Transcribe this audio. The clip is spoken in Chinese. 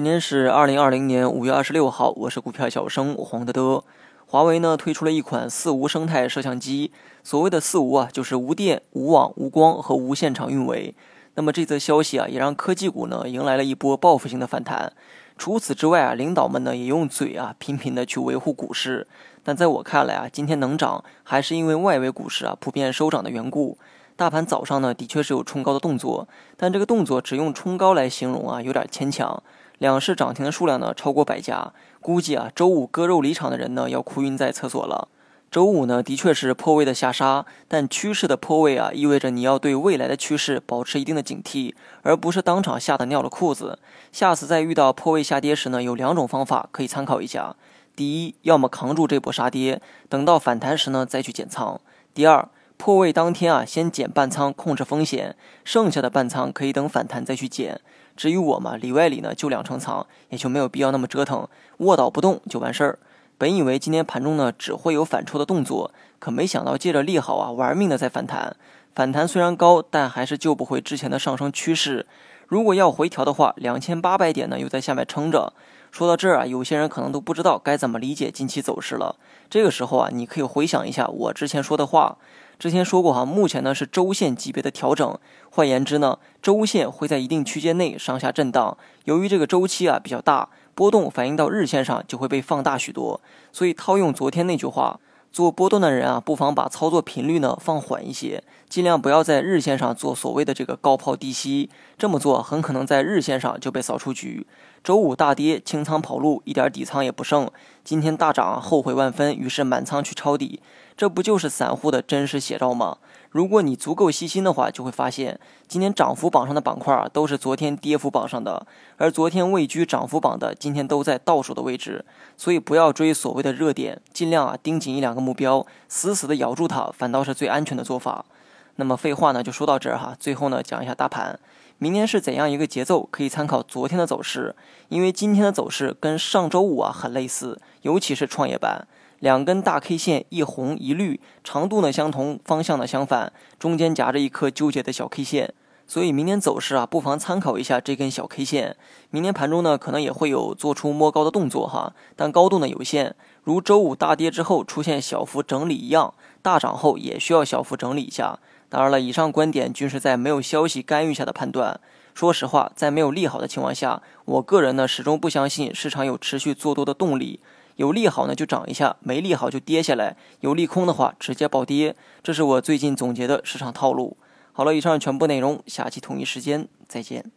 今天是二零二零年五月二十六号，我是股票小生黄德德。华为呢推出了一款四无生态摄像机，所谓的四无啊，就是无电、无网、无光和无现场运维。那么这则消息啊，也让科技股呢迎来了一波报复性的反弹。除此之外啊，领导们呢也用嘴啊频频的去维护股市。但在我看来啊，今天能涨还是因为外围股市啊普遍收涨的缘故。大盘早上呢，的确是有冲高的动作，但这个动作只用冲高来形容啊，有点牵强。两市涨停的数量呢，超过百家，估计啊，周五割肉离场的人呢，要哭晕在厕所了。周五呢，的确是破位的下杀，但趋势的破位啊，意味着你要对未来的趋势保持一定的警惕，而不是当场吓得尿了裤子。下次再遇到破位下跌时呢，有两种方法可以参考一下：第一，要么扛住这波杀跌，等到反弹时呢，再去减仓；第二。破位当天啊，先减半仓控制风险，剩下的半仓可以等反弹再去减。至于我嘛，里外里呢就两层仓，也就没有必要那么折腾，卧倒不动就完事儿。本以为今天盘中呢只会有反抽的动作，可没想到借着利好啊，玩命的在反弹。反弹虽然高，但还是救不回之前的上升趋势。如果要回调的话，两千八百点呢又在下面撑着。说到这儿啊，有些人可能都不知道该怎么理解近期走势了。这个时候啊，你可以回想一下我之前说的话。之前说过哈，目前呢是周线级别的调整，换言之呢，周线会在一定区间内上下震荡。由于这个周期啊比较大，波动反映到日线上就会被放大许多。所以套用昨天那句话。做波段的人啊，不妨把操作频率呢放缓一些，尽量不要在日线上做所谓的这个高抛低吸，这么做很可能在日线上就被扫出局。周五大跌，清仓跑路，一点底仓也不剩。今天大涨，后悔万分，于是满仓去抄底，这不就是散户的真实写照吗？如果你足够细心的话，就会发现今天涨幅榜上的板块啊，都是昨天跌幅榜上的，而昨天位居涨幅榜的，今天都在倒数的位置。所以不要追所谓的热点，尽量啊盯紧一两个目标，死死的咬住它，反倒是最安全的做法。那么废话呢就说到这儿哈，最后呢讲一下大盘，明天是怎样一个节奏，可以参考昨天的走势，因为今天的走势跟上周五啊很类似，尤其是创业板。两根大 K 线，一红一绿，长度呢相同，方向呢相反，中间夹着一颗纠结的小 K 线，所以明天走势啊，不妨参考一下这根小 K 线。明天盘中呢，可能也会有做出摸高的动作哈，但高度呢有限，如周五大跌之后出现小幅整理一样，大涨后也需要小幅整理一下。当然了，以上观点均是在没有消息干预下的判断。说实话，在没有利好的情况下，我个人呢始终不相信市场有持续做多的动力。有利好呢就涨一下，没利好就跌下来；有利空的话直接暴跌，这是我最近总结的市场套路。好了，以上全部内容，下期同一时间再见。